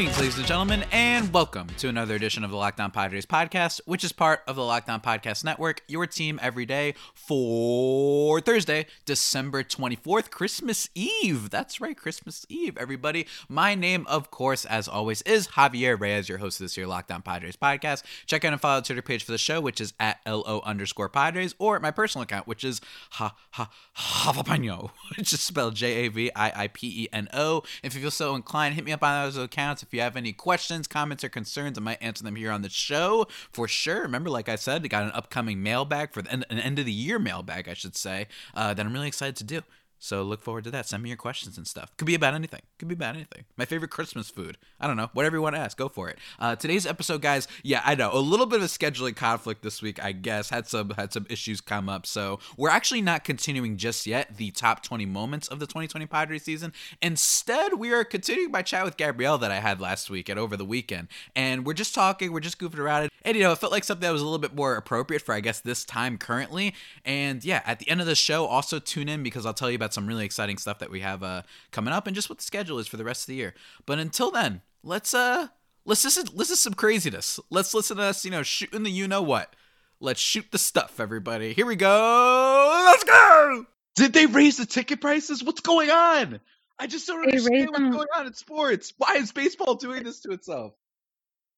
Greetings, ladies and gentlemen, and welcome to another edition of the Locked On Padres podcast, which is part of the Locked On Podcast Network, your team every day for Thursday, December 24th, Christmas Eve. That's right, Christmas Eve, everybody. My name, of course, as always, is Javier Reyes, your host of this here Locked On Padres podcast. Check out and follow the Twitter page for the show, which is at LO underscore Padres, or my personal account, which is ha ha Javapeno, which is spelled J A V I I P E N O. If you feel so inclined, hit me up on those accounts. If you have any questions, comments, or concerns, I might answer them here on the show for sure. Remember, like I said, I got an upcoming mailbag for the, an end of the year mailbag, I should say, uh, that I'm really excited to do. So look forward to that. Send me your questions and stuff. Could be about anything. Could be about anything. My favorite Christmas food. I don't know. Whatever you want to ask, go for it. Uh, today's episode, guys. Yeah, I know a little bit of a scheduling conflict this week. I guess had some had some issues come up. So we're actually not continuing just yet the top 20 moments of the 2020 Padres season. Instead, we are continuing my chat with Gabrielle that I had last week and over the weekend, and we're just talking. We're just goofing around. And you know, it felt like something that was a little bit more appropriate for I guess this time currently. And yeah, at the end of the show, also tune in because I'll tell you about some really exciting stuff that we have uh, coming up and just what the schedule is for the rest of the year. But until then, let's uh let's listen listen to some craziness. Let's listen to us, you know, shooting the you know what. Let's shoot the stuff, everybody. Here we go. Let's go. Did they raise the ticket prices? What's going on? I just don't They understand what's them- going on in sports. Why is baseball doing this to itself?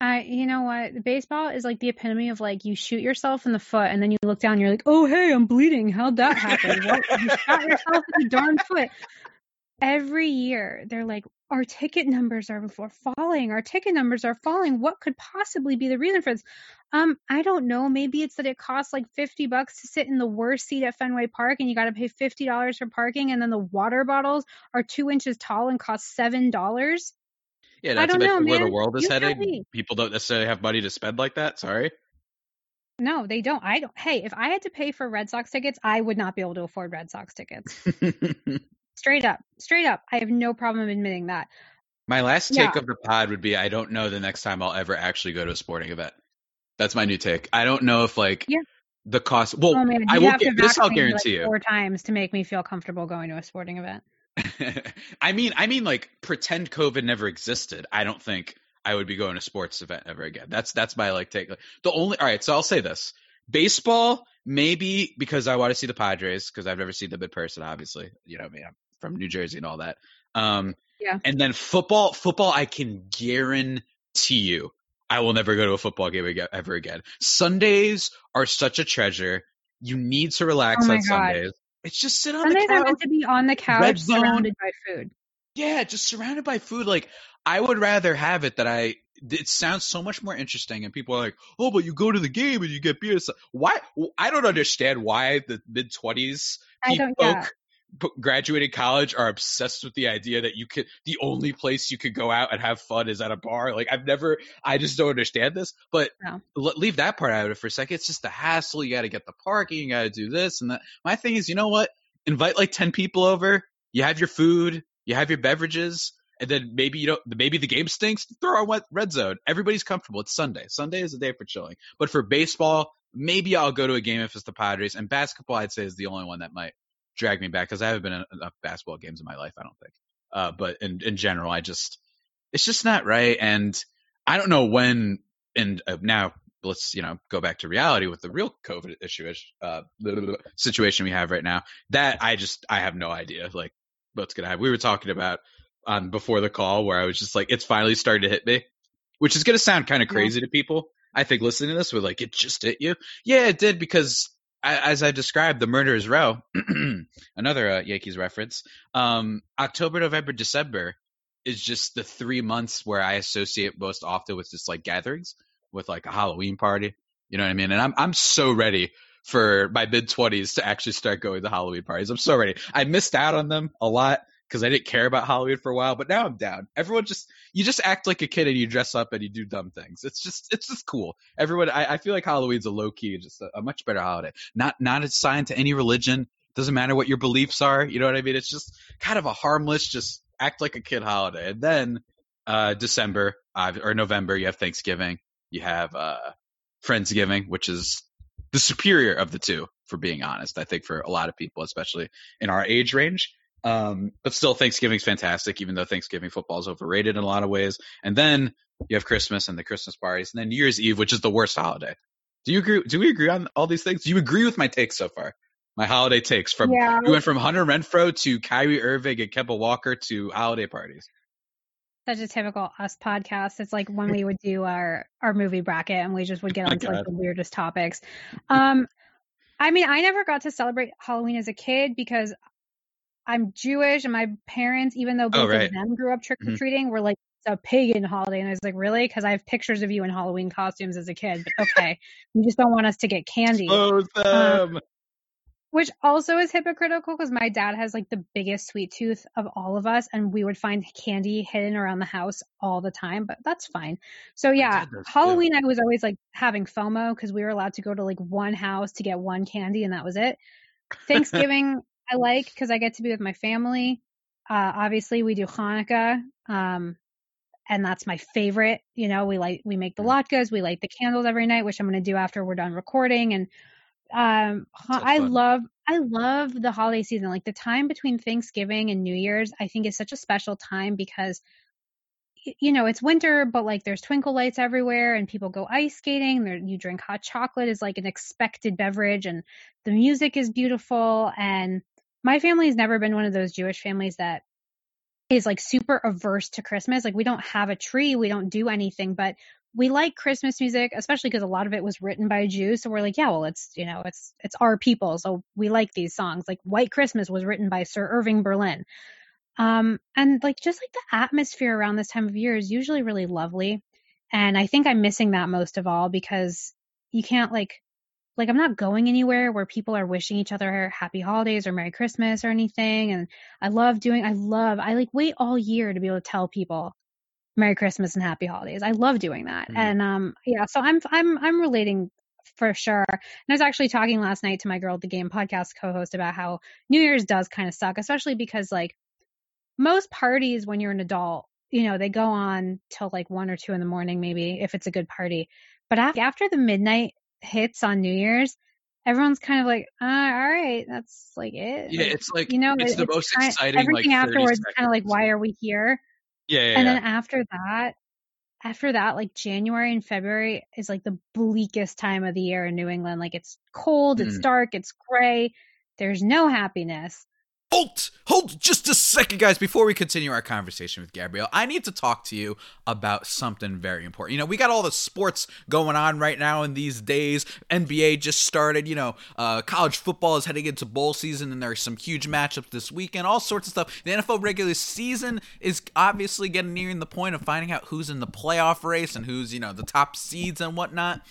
I, you know what? Baseball is like the epitome of like you shoot yourself in the foot and then you look down and you're like, oh hey, I'm bleeding. How'd that happen? what? You shot yourself in the darn foot. Every year they're like, our ticket numbers are falling. Our ticket numbers are falling. What could possibly be the reason for this? Um, I don't know. Maybe it's that it costs like fifty bucks to sit in the worst seat at Fenway Park, and you got to pay fifty dollars for parking, and then the water bottles are two inches tall and cost seven dollars. Yeah, I that's don't a bit know, where the world is You headed. People don't necessarily have money to spend like that. Sorry. No, they don't. I don't. Hey, if I had to pay for Red Sox tickets, I would not be able to afford Red Sox tickets. Straight up. Straight up. I have no problem admitting that. My last Yeah. take of the pod would be I don't know the next time I'll ever actually go to a sporting event. That's my new take. I don't know if like Yeah. the cost. Well, oh man, I will get this. I'll guarantee like you. four times to make me feel comfortable going to a sporting event. I mean, I mean, like pretend COVID never existed. I don't think I would be going to a sports event ever again. That's that's my like take. The only all right. So I'll say this: baseball, maybe because I want to see the Padres because I've never seen them in person. Obviously, you know me. I'm from New Jersey and all that. Um, Yeah. And then football, football, I can guarantee you, I will never go to a football game ever again. Sundays are such a treasure. You need to relax Oh on God. Sundays. It's just sit on Sundays the are couch. meant to be on the couch surrounded by food. Yeah, just surrounded by food. Like I would rather have it that I. It sounds so much more interesting, and people are like, "Oh, but you go to the game and you get beer." So why? I don't understand why the mid twenties folk yeah. Graduating college are obsessed with the idea that you could the only place you could go out and have fun is at a bar. Like I've never, I just don't understand this. But No. l- leave that part out of it for a second. It's just the hassle. You got to get the parking. You got to do this and that. My thing is, you know what? Invite like ten people over. You have your food. You have your beverages. And then maybe you don't. Maybe the game stinks. Throw on red zone. Everybody's comfortable. It's Sunday. Sunday is a day for chilling. But for baseball, maybe I'll go to a game if it's the Padres. And basketball, I'd say is the only one that might drag me back because I haven't been in enough basketball games in my life. I don't think. Uh, but in in general, I just it's just not right. And I don't know when. And uh, now let's you know go back to reality with the real COVID issue uh, situation we have right now. That I just I have no idea like what's gonna happen. We were talking about um, before the call where I was just like, it's finally starting to hit me, which is gonna sound kind of Yeah. crazy to people. I think listening to this, we're like, it just hit you. Yeah, it did because as I described, the murderer's row, another uh, Yankees reference. Um, October, November, December is just the three months where I associate most often with just like gatherings, with like a Halloween party. You know what I mean? And I'm I'm so ready for my mid twenties to actually start going to Halloween parties. I'm so ready. I missed out on them a lot because I didn't care about Halloween for a while, but now I'm down. Everyone just you just act like a kid and you dress up and you do dumb things. It's just it's just cool. Everyone I, I feel like Halloween's a low key, just a, a much better holiday. Not not assigned to any religion. Doesn't matter what your beliefs are. You know what I mean? It's just kind of a harmless, just act like a kid holiday. And then uh, December uh, or November, you have Thanksgiving, you have uh, Friendsgiving, which is the superior of the two, for being honest. I think for a lot of people, especially in our age range. Um, but still, Thanksgiving's fantastic, even though Thanksgiving football is overrated in a lot of ways. And then you have Christmas and the Christmas parties, and then New Year's Eve, which is the worst holiday. Do you agree? Do we agree on all these things? Do you agree with my takes so far? My holiday takes from Yeah. we went from Hunter Renfroe to Kyrie Irving and Kemba Walker to holiday parties. Such a typical us podcast. It's like when we would do our our movie bracket and we just would get Oh my onto like the weirdest topics. Um, I mean, I never got to celebrate Halloween as a kid because I'm Jewish and my parents, even though both Oh, right. Mm-hmm. of them grew up trick or treating, were like it's a pagan holiday. And I was like, really? Because I have pictures of you in Halloween costumes as a kid. But okay, you just don't want us to get candy. Both them. which also is hypocritical because my dad has like the biggest sweet tooth of all of us and we would find candy hidden around the house all the time but that's fine so yeah halloween i was always like having fomo because we were allowed to go to like one house to get one candy and that was it thanksgiving i like because i get to be with my family uh obviously we do hanukkah um and that's my favorite you know we like we make the latkes we light the candles every night which i'm going to do after we're done recording and um So i fun. love i love the holiday season like the time between thanksgiving and new year's i think is such a special time because you know it's winter but like there's twinkle lights everywhere and people go ice skating there you drink hot chocolate is like an expected beverage and the music is beautiful and my family has never been one of those jewish families that is like super averse to christmas like we don't have a tree we don't do anything but we like Christmas music, especially because a lot of it was written by Jews. So we're like, yeah, well, it's you know, it's it's our people, so we like these songs. Like White Christmas was written by Sir Irving Berlin, um, and like just like the atmosphere around this time of year is usually really lovely, and I think I'm missing that most of all because you can't like like I'm not going anywhere where people are wishing each other happy holidays or Merry Christmas or anything. And I love doing, I love, I like wait all year to be able to tell people Merry Christmas and Happy Holidays. I love doing that. Mhm. And um yeah, so I'm I'm I'm relating for sure. And I was actually talking last night to my girl the game podcast co-host about how New Year's does kind of suck, especially because like most parties when you're an adult, you know, they go on till like one or two in the morning maybe if it's a good party. But af- after the midnight hits on New Year's, everyone's kind of like, uh, all right, that's like it. Yeah, it's like you know, it's it- the most kinda- exciting. everything like, afterwards kind of like, why are we here? Yeah, yeah, and yeah. then after that after that like january and february is like the bleakest time of the year in new england like it's cold it's Mm. dark it's gray there's no happiness Hold, hold just a second, guys. Before we continue our conversation with Gabrielle, I need to talk to you about something very important. You know, we got all the sports going on right now in these days. NBA just started. You know, uh, college football is heading into bowl season, and there are some huge matchups this weekend. All sorts of stuff. The NFL regular season is obviously getting nearing the point of finding out who's in the playoff race and who's you know the top seeds and whatnot.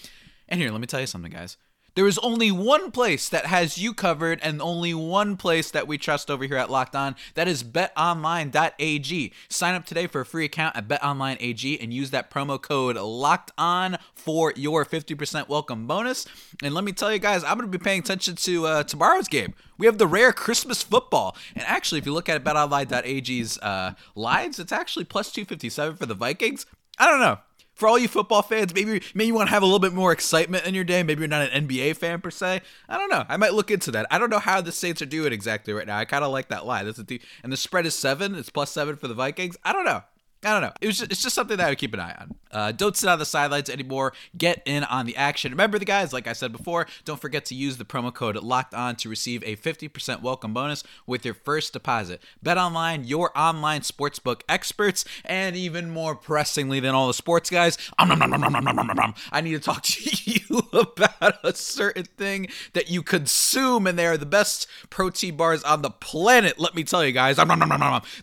And here, let me tell you something, guys. There is only one place that has you covered and only one place that we trust over here at Locked On. That is betonline.ag. Sign up today for a free account at betonline.ag and use that promo code Locked On for your 50% welcome bonus. And let me tell you guys, I'm going to be paying attention to uh, tomorrow's game. We have the rare Christmas football. And actually, if you look at betonline.ag's uh, lines, it's actually plus 257 for the Vikings. I don't know for all you football fans, maybe maybe you want to have a little bit more excitement in your day. Maybe you're not an NBA fan per se. I don't know. I might look into that. I don't know how the Saints are doing exactly right now. I kind of like that line. That's a th- and the spread is seven. It's plus seven for the Vikings. I don't know. I don't know. It was just, it's just something that I would keep an eye on. Uh, don't sit on the sidelines anymore. Get in on the action. Remember the guys, like I said before, don't forget to use the promo code locked on to receive a 50% welcome bonus with your first deposit. Bet online, your online sportsbook experts, and even more pressingly than all the sports guys, I need to talk to you about a certain thing that you consume, and they are the best protein bars on the planet. Let me tell you guys,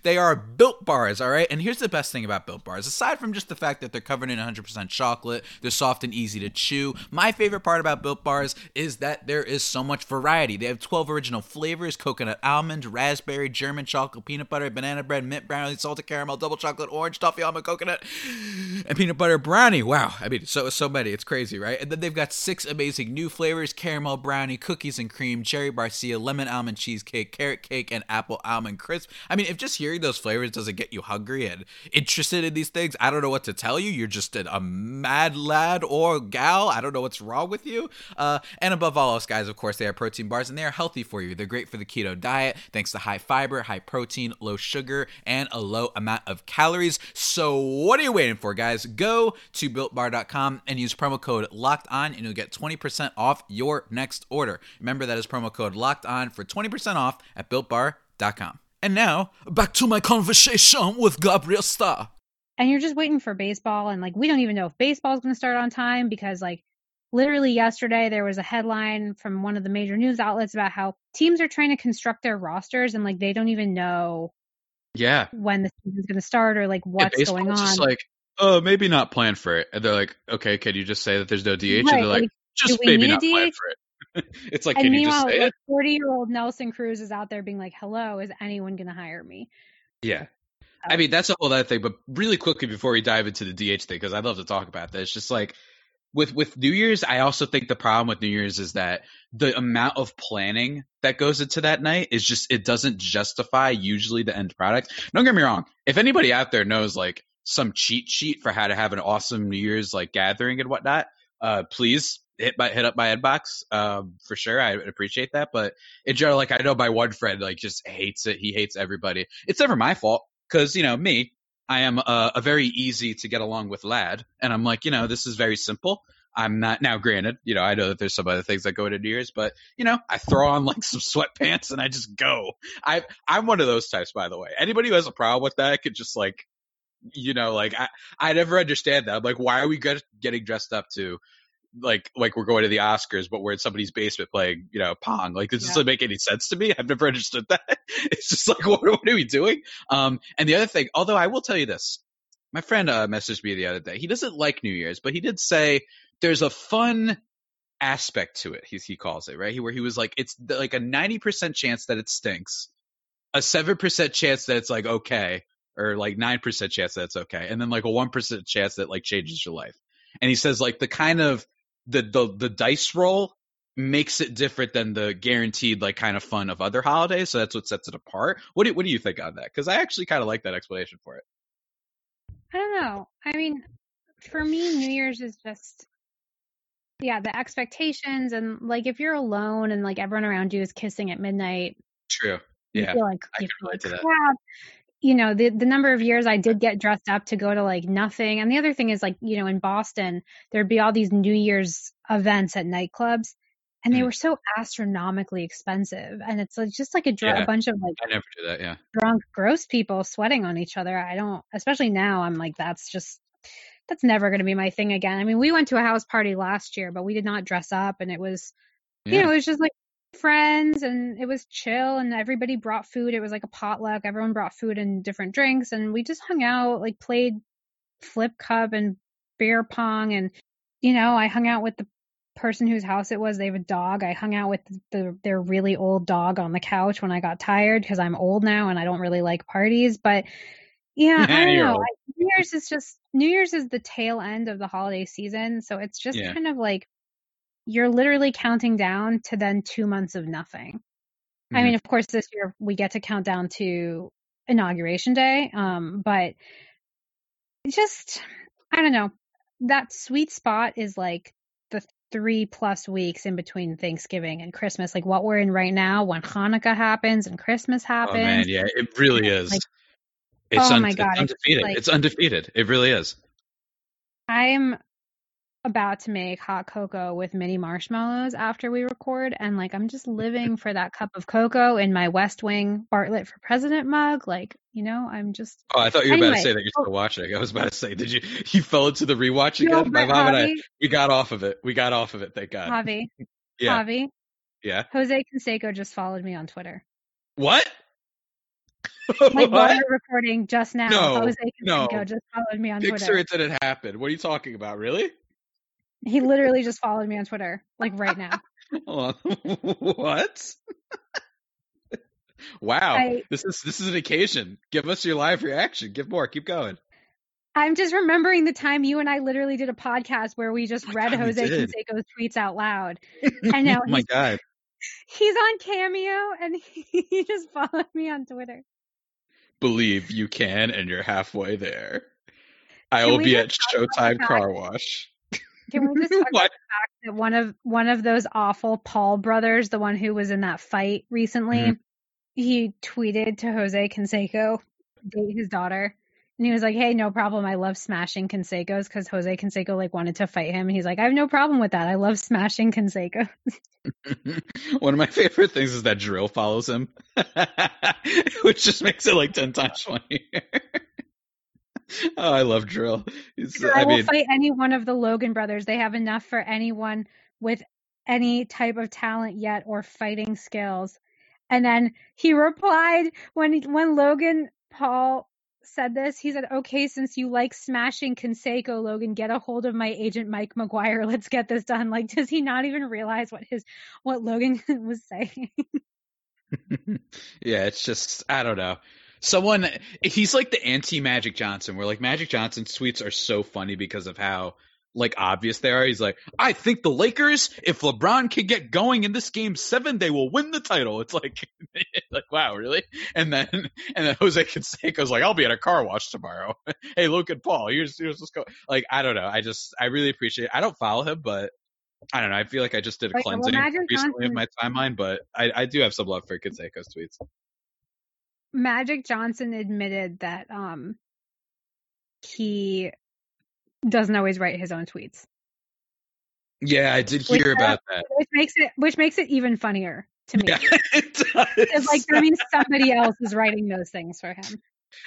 they are built bars. All right, and here's the best thing about built bars. Aside from just the fact that they're covered in 100% chocolate, they're soft and easy to chew. My favorite part about built bars is that there is so much variety. They have 12 original flavors: coconut almond, raspberry, German chocolate, peanut butter, banana bread, mint brownie, salted caramel, double chocolate, orange, toffee almond, coconut, and peanut butter brownie. Wow, I mean, so so many. It's crazy, right? And then they've got six amazing new flavors caramel brownie, cookies and cream, cherry barcia, lemon almond cheesecake, carrot cake, and apple almond crisp. I mean, if just hearing those flavors doesn't get you hungry and interested in these things, I don't know what to tell you. You're just a mad lad or gal. I don't know what's wrong with you. Uh, and above all else, guys, of course, they are protein bars and they are healthy for you. They're great for the keto diet thanks to high fiber, high protein, low sugar, and a low amount of calories. So, what are you waiting for, guys? Go to builtbar.com and use promo code locked on, and you'll get 20% off your next order. Remember, that is promo code locked on for 20% off at builtbar.com. And now, back to my conversation with Gabrielle Starr. And you're just waiting for baseball, and like, we don't even know if baseball's going to start on time because, like, literally yesterday there was a headline from one of the major news outlets about how teams are trying to construct their rosters and like they don't even know yeah when the season's going to start or like what's yeah, going on just like oh maybe not plan for it and they're like okay can you just say that there's no dh right, and they're like, like just maybe not plan for it it's like and can you just meanwhile say like it 40 year old nelson cruz is out there being like hello is anyone going to hire me yeah I mean that's a whole other thing, but really quickly before we dive into the DH thing, because I'd love to talk about this. Just like with with New Year's, I also think the problem with New Year's is that the amount of planning that goes into that night is just it doesn't justify usually the end product. Don't get me wrong. If anybody out there knows like some cheat sheet for how to have an awesome New Year's like gathering and whatnot, uh, please hit my hit up my inbox um, for sure. I appreciate that. But in general, like I know my one friend like just hates it. He hates everybody. It's never my fault because you know me. I am a, a, very easy to get along with lad, and I'm like, you know, this is very simple. I'm not now. Granted, you know, I know that there's some other things that go into New Year's, but you know, I throw on like some sweatpants and I just go. I I'm one of those types, by the way. Anybody who has a problem with that could just like, you know, like I I never understand that. I'm like, why are we get, getting dressed up to like like we're going to the Oscars, but we're in somebody's basement playing, you know, pong. Like this yeah. doesn't make any sense to me. I've never understood that. It's just like what, what are we doing? Um, and the other thing, although I will tell you this, my friend uh, messaged me the other day. He doesn't like New Year's, but he did say there's a fun aspect to it. He he calls it right. He where he was like it's like a ninety percent chance that it stinks, a seven percent chance that it's like okay, or like nine percent chance that's okay, and then like a one percent chance that like changes your life. And he says like the kind of the the the dice roll makes it different than the guaranteed like kind of fun of other holidays. So that's what sets it apart. What do what do you think on that? Because I actually kind of like that explanation for it. I don't know. I mean, for me, New Year's is just yeah, the expectations and like if you're alone and like everyone around you is kissing at midnight. True. Yeah. You feel like you feel like crap. You know, the the number of years I did get dressed up to go to like nothing. And the other thing is like, you know, in Boston, there'd be all these New Year's events at nightclubs and they mm. were so astronomically expensive and it's like just like a, dr- yeah, a bunch of like I never do that, yeah. drunk gross people sweating on each other. I don't especially now I'm like that's just that's never going to be my thing again. I mean, we went to a house party last year, but we did not dress up and it was, yeah. you know, it was just like friends and it was chill and everybody brought food. It was like a potluck. Everyone brought food and different drinks and we just hung out, like played flip cup and beer pong. And, you know, I hung out with the person whose house it was. They have a dog. I hung out with the, their really old dog on the couch when I got tired because I'm old now and I don't really like parties. But yeah, I don't know. New Year's is just New Year's is the tail end of the holiday season, so it's just yeah. kind of like you're literally counting down to then 2 months of nothing. Mm-hmm. I mean, of course this year we get to count down to inauguration day, um but just I don't know. That sweet spot is like the 3 plus weeks in between Thanksgiving and Christmas, like what we're in right now when Hanukkah happens and Christmas happens. Oh man, yeah, it really is. Like it's oh un- my god, it's undefeated. Like, it's undefeated. It really is. I'm about to make hot cocoa with mini marshmallows after we record and like I'm just living for that cup of cocoa in my West Wing Bartlett for President mug. Like, you know, I'm just Oh, I thought you were anyway, about to say that you're oh still watching. I was about to say, did you you fell into the rewatch No, again? My but mom and I we got off of it. We got off of it, thank God. Javi, Yeah. Javi, Yeah. Jose Canseco just followed me on Twitter. What? Like while what? we're recording just now, No, Jose no. Just followed me on Picture Twitter. it didn't happen. What are you talking about? Really? He literally just followed me on Twitter, like right now. What? wow. I this is this is an occasion. Give us your live reaction. Give more. Keep going. I'm just remembering the time you and I literally did a podcast where we just Oh read God, Jose. Canseco's tweets out loud. I know. oh my god. he's on Cameo and he just followed me on Twitter. Believe you can, and you're halfway there. I Can will be at talk about the Showtime Car Wash. Can we just talk about the fact that one of one of those awful Paul brothers, the one who was in that fight recently, Mhm. he tweeted to Jose Canseco, date his daughter, and he was like, "Hey, no problem. I love smashing Canseco's because Jose Canseco like wanted to fight him. And he's like, I have no problem with that. I love smashing Canseco. One of my favorite things is that dril follows him, which just makes it like ten times funnier. oh, I love dril. I I will mean, fight any one of the Logan brothers. They have enough for anyone with any type of talent yet or fighting skills. And then he replied when when Logan Paul said this, he said, "Okay, since you like smashing Canseco, Logan, get a hold of my agent Mike McGuire. Let's get this done." Like, does he not even realize what his what Logan was saying? yeah, it's just I don't know. Someone he's like the anti Magic Johnson, where like Magic Johnson's tweets are so funny because of how like obvious they are. He's like, I think the Lakers, if LeBron can get going in this game seven, they will win the title. It's like like wow, really? And then and then Jose Canseco's like, I'll be at a car wash tomorrow. hey, Logan Paul, here's here's what's going like I don't know. I just I really appreciate it. I don't follow him, but I don't know. I feel like I just did a Like, well, cleansing Magic recently of my timeline, but I, I do have some love for Canseco's tweets. Magic Johnson admitted that um he doesn't always write his own tweets. Yeah, I did Which, hear uh, about that. which makes it which makes it even funnier to me. Yeah, it does. It's like that means somebody else is writing those things for him.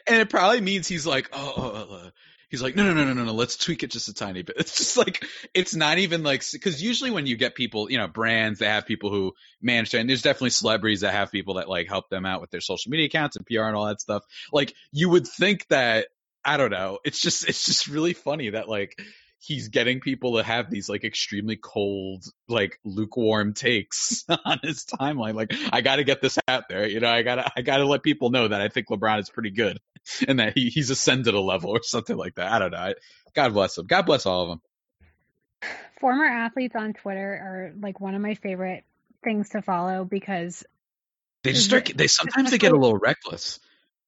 and it probably means he's like, oh, oh, oh, uh, he's like, no, no, no, no, no, no, let's tweak it just a tiny bit. It's just like, it's not even like, because usually when you get people, you know, brands, they have people who manage, and there's definitely celebrities that have people that like help them out with their social media accounts and PR and all that stuff. Like, you would think that, I don't know, it's just, it's just really funny that like, he's getting people to have these like extremely cold, like lukewarm takes on his timeline. Like, I got to get this out there. You know, I gotta, I gotta let people know that I think LeBron is pretty good and that he, he's ascended a level or something like that. I don't know. God bless him. God bless all of them. Former athletes on Twitter are like one of my favorite things to follow because They just start. They sometimes they get a little reckless.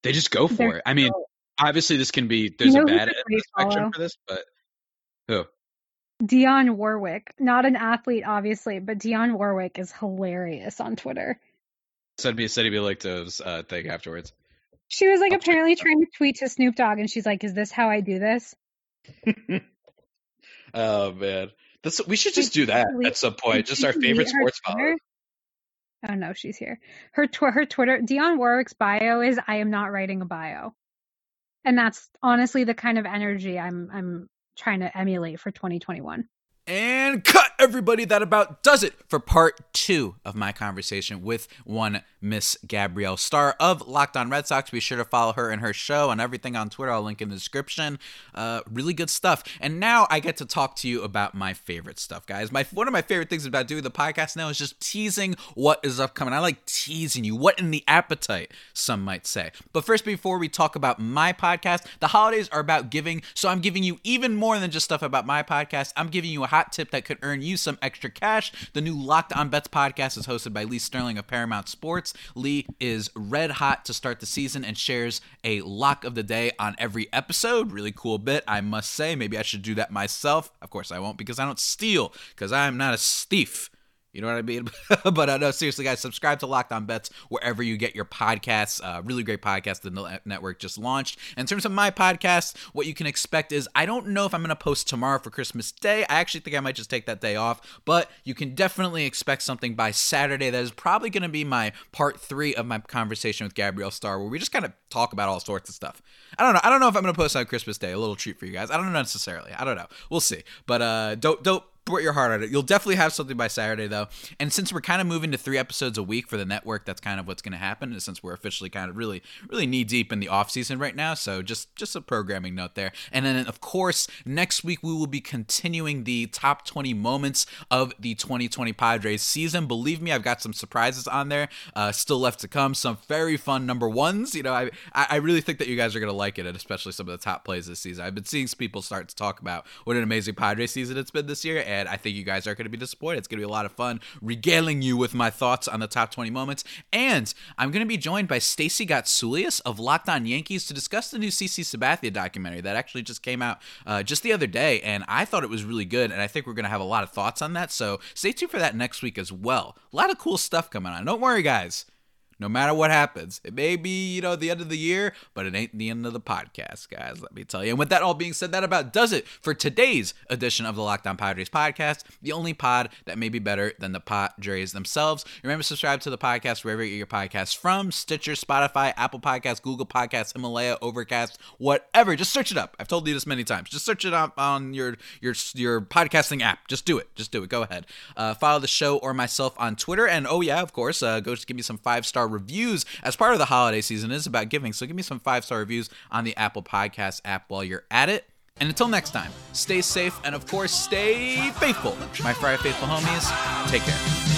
They just go for it. I mean, obviously this can be. There's know a bad a end of great the spectrum follow? for this, but who? Dionne Warwick, not an athlete obviously, but Dionne Warwick is hilarious on Twitter. Send me said he'd be like to uh, thing afterwards. She was like apparently trying to tweet to Snoop Dogg and she's like, "Is this how I do this?" Oh man, that's we should just do that at some point. Just our favorite sports Twitter? Oh no, she's here. Her tw- her Twitter Dionne Warwick's bio is I am not writing a bio. And that's honestly the kind of energy I'm I'm trying to emulate for 2021. And cut everybody that about does it for part two of my conversation with one Miss Gabrielle Starr of Locked On Red Sox. Be sure to follow her and her show and everything on Twitter. I'll link in the description. Uh, really good stuff. And now I get to talk to you about my favorite stuff, guys. My one of my favorite things about doing the podcast now is just teasing what is upcoming. I like teasing you, what in the appetite, some might say. But first, before we talk about my podcast, the holidays are about giving, so I'm giving you even more than just stuff about my podcast. I'm giving you a hot tip that could earn you some extra cash. The new Locked On Bets podcast is hosted by Lee Sterling of Paramount Sports. Lee is red hot to start the season and shares a lock of the day on every episode. Really cool bit, I must say. Maybe I should do that myself. Of course, I won't because I don't steal, because I'm not a thief. You know what I mean? but uh, no, seriously, guys, subscribe to Locked On Bets wherever you get your podcasts. Uh, really great podcast the network just launched. In terms of my podcast, what you can expect is I don't know if I'm going to post tomorrow for Christmas Day. I actually think I might just take that day off, but you can definitely expect something by Saturday. That is probably going to be my part three of my conversation with Gabrielle Starr, where we just kind of talk about all sorts of stuff. I don't know. I don't know if I'm going to post on Christmas Day. A little treat for you guys. I don't know necessarily. I don't know. We'll see. But uh, dope, dope put your heart on it. You'll definitely have something by Saturday, though. And since we're kind of moving to three episodes a week for the network, that's kind of what's going to happen. And since we're officially kind of really, really knee deep in the off season right now, so just just a programming note there. And then, of course, next week we will be continuing the top 20 moments of the 2020 Padres season. Believe me, I've got some surprises on there uh, still left to come. Some very fun number ones. You know, I I really think that you guys are going to like it, and especially some of the top plays this season. I've been seeing people start to talk about what an amazing Padres season it's been this year, and I think you guys are going to be disappointed. It's going to be a lot of fun regaling you with my thoughts on the top 20 moments. And I'm going to be joined by Stacey Gotsulias of Locked On Yankees to discuss the new CC Sabathia documentary that actually just came out uh, just the other day, and I thought it was really good, and I think we're going to have a lot of thoughts on that. So stay tuned for that next week as well. A lot of cool stuff coming on. Don't worry, guys no matter what happens. It may be, you know, the end of the year, but it ain't the end of the podcast, guys. Let me tell you. And with that all being said, that about does it for today's edition of the Locked On Padres podcast, the only pod that may be better than the Padres themselves. Remember, subscribe to the podcast wherever you get your podcasts from Stitcher, Spotify, Apple Podcasts, Google Podcasts, Himalaya, Overcast, whatever. Just search it up. I've told you this many times. Just search it up on your your your podcasting app. Just do it. Just do it. Go ahead. Uh, follow the show or myself on Twitter. And oh, yeah, of course, uh, go give me some five star reviews as part of the holiday season is about giving. So give me some five star reviews on the Apple Podcast app while you're at it. And until next time, stay safe and of course, stay faithful. My Friday Faithful homies, take care.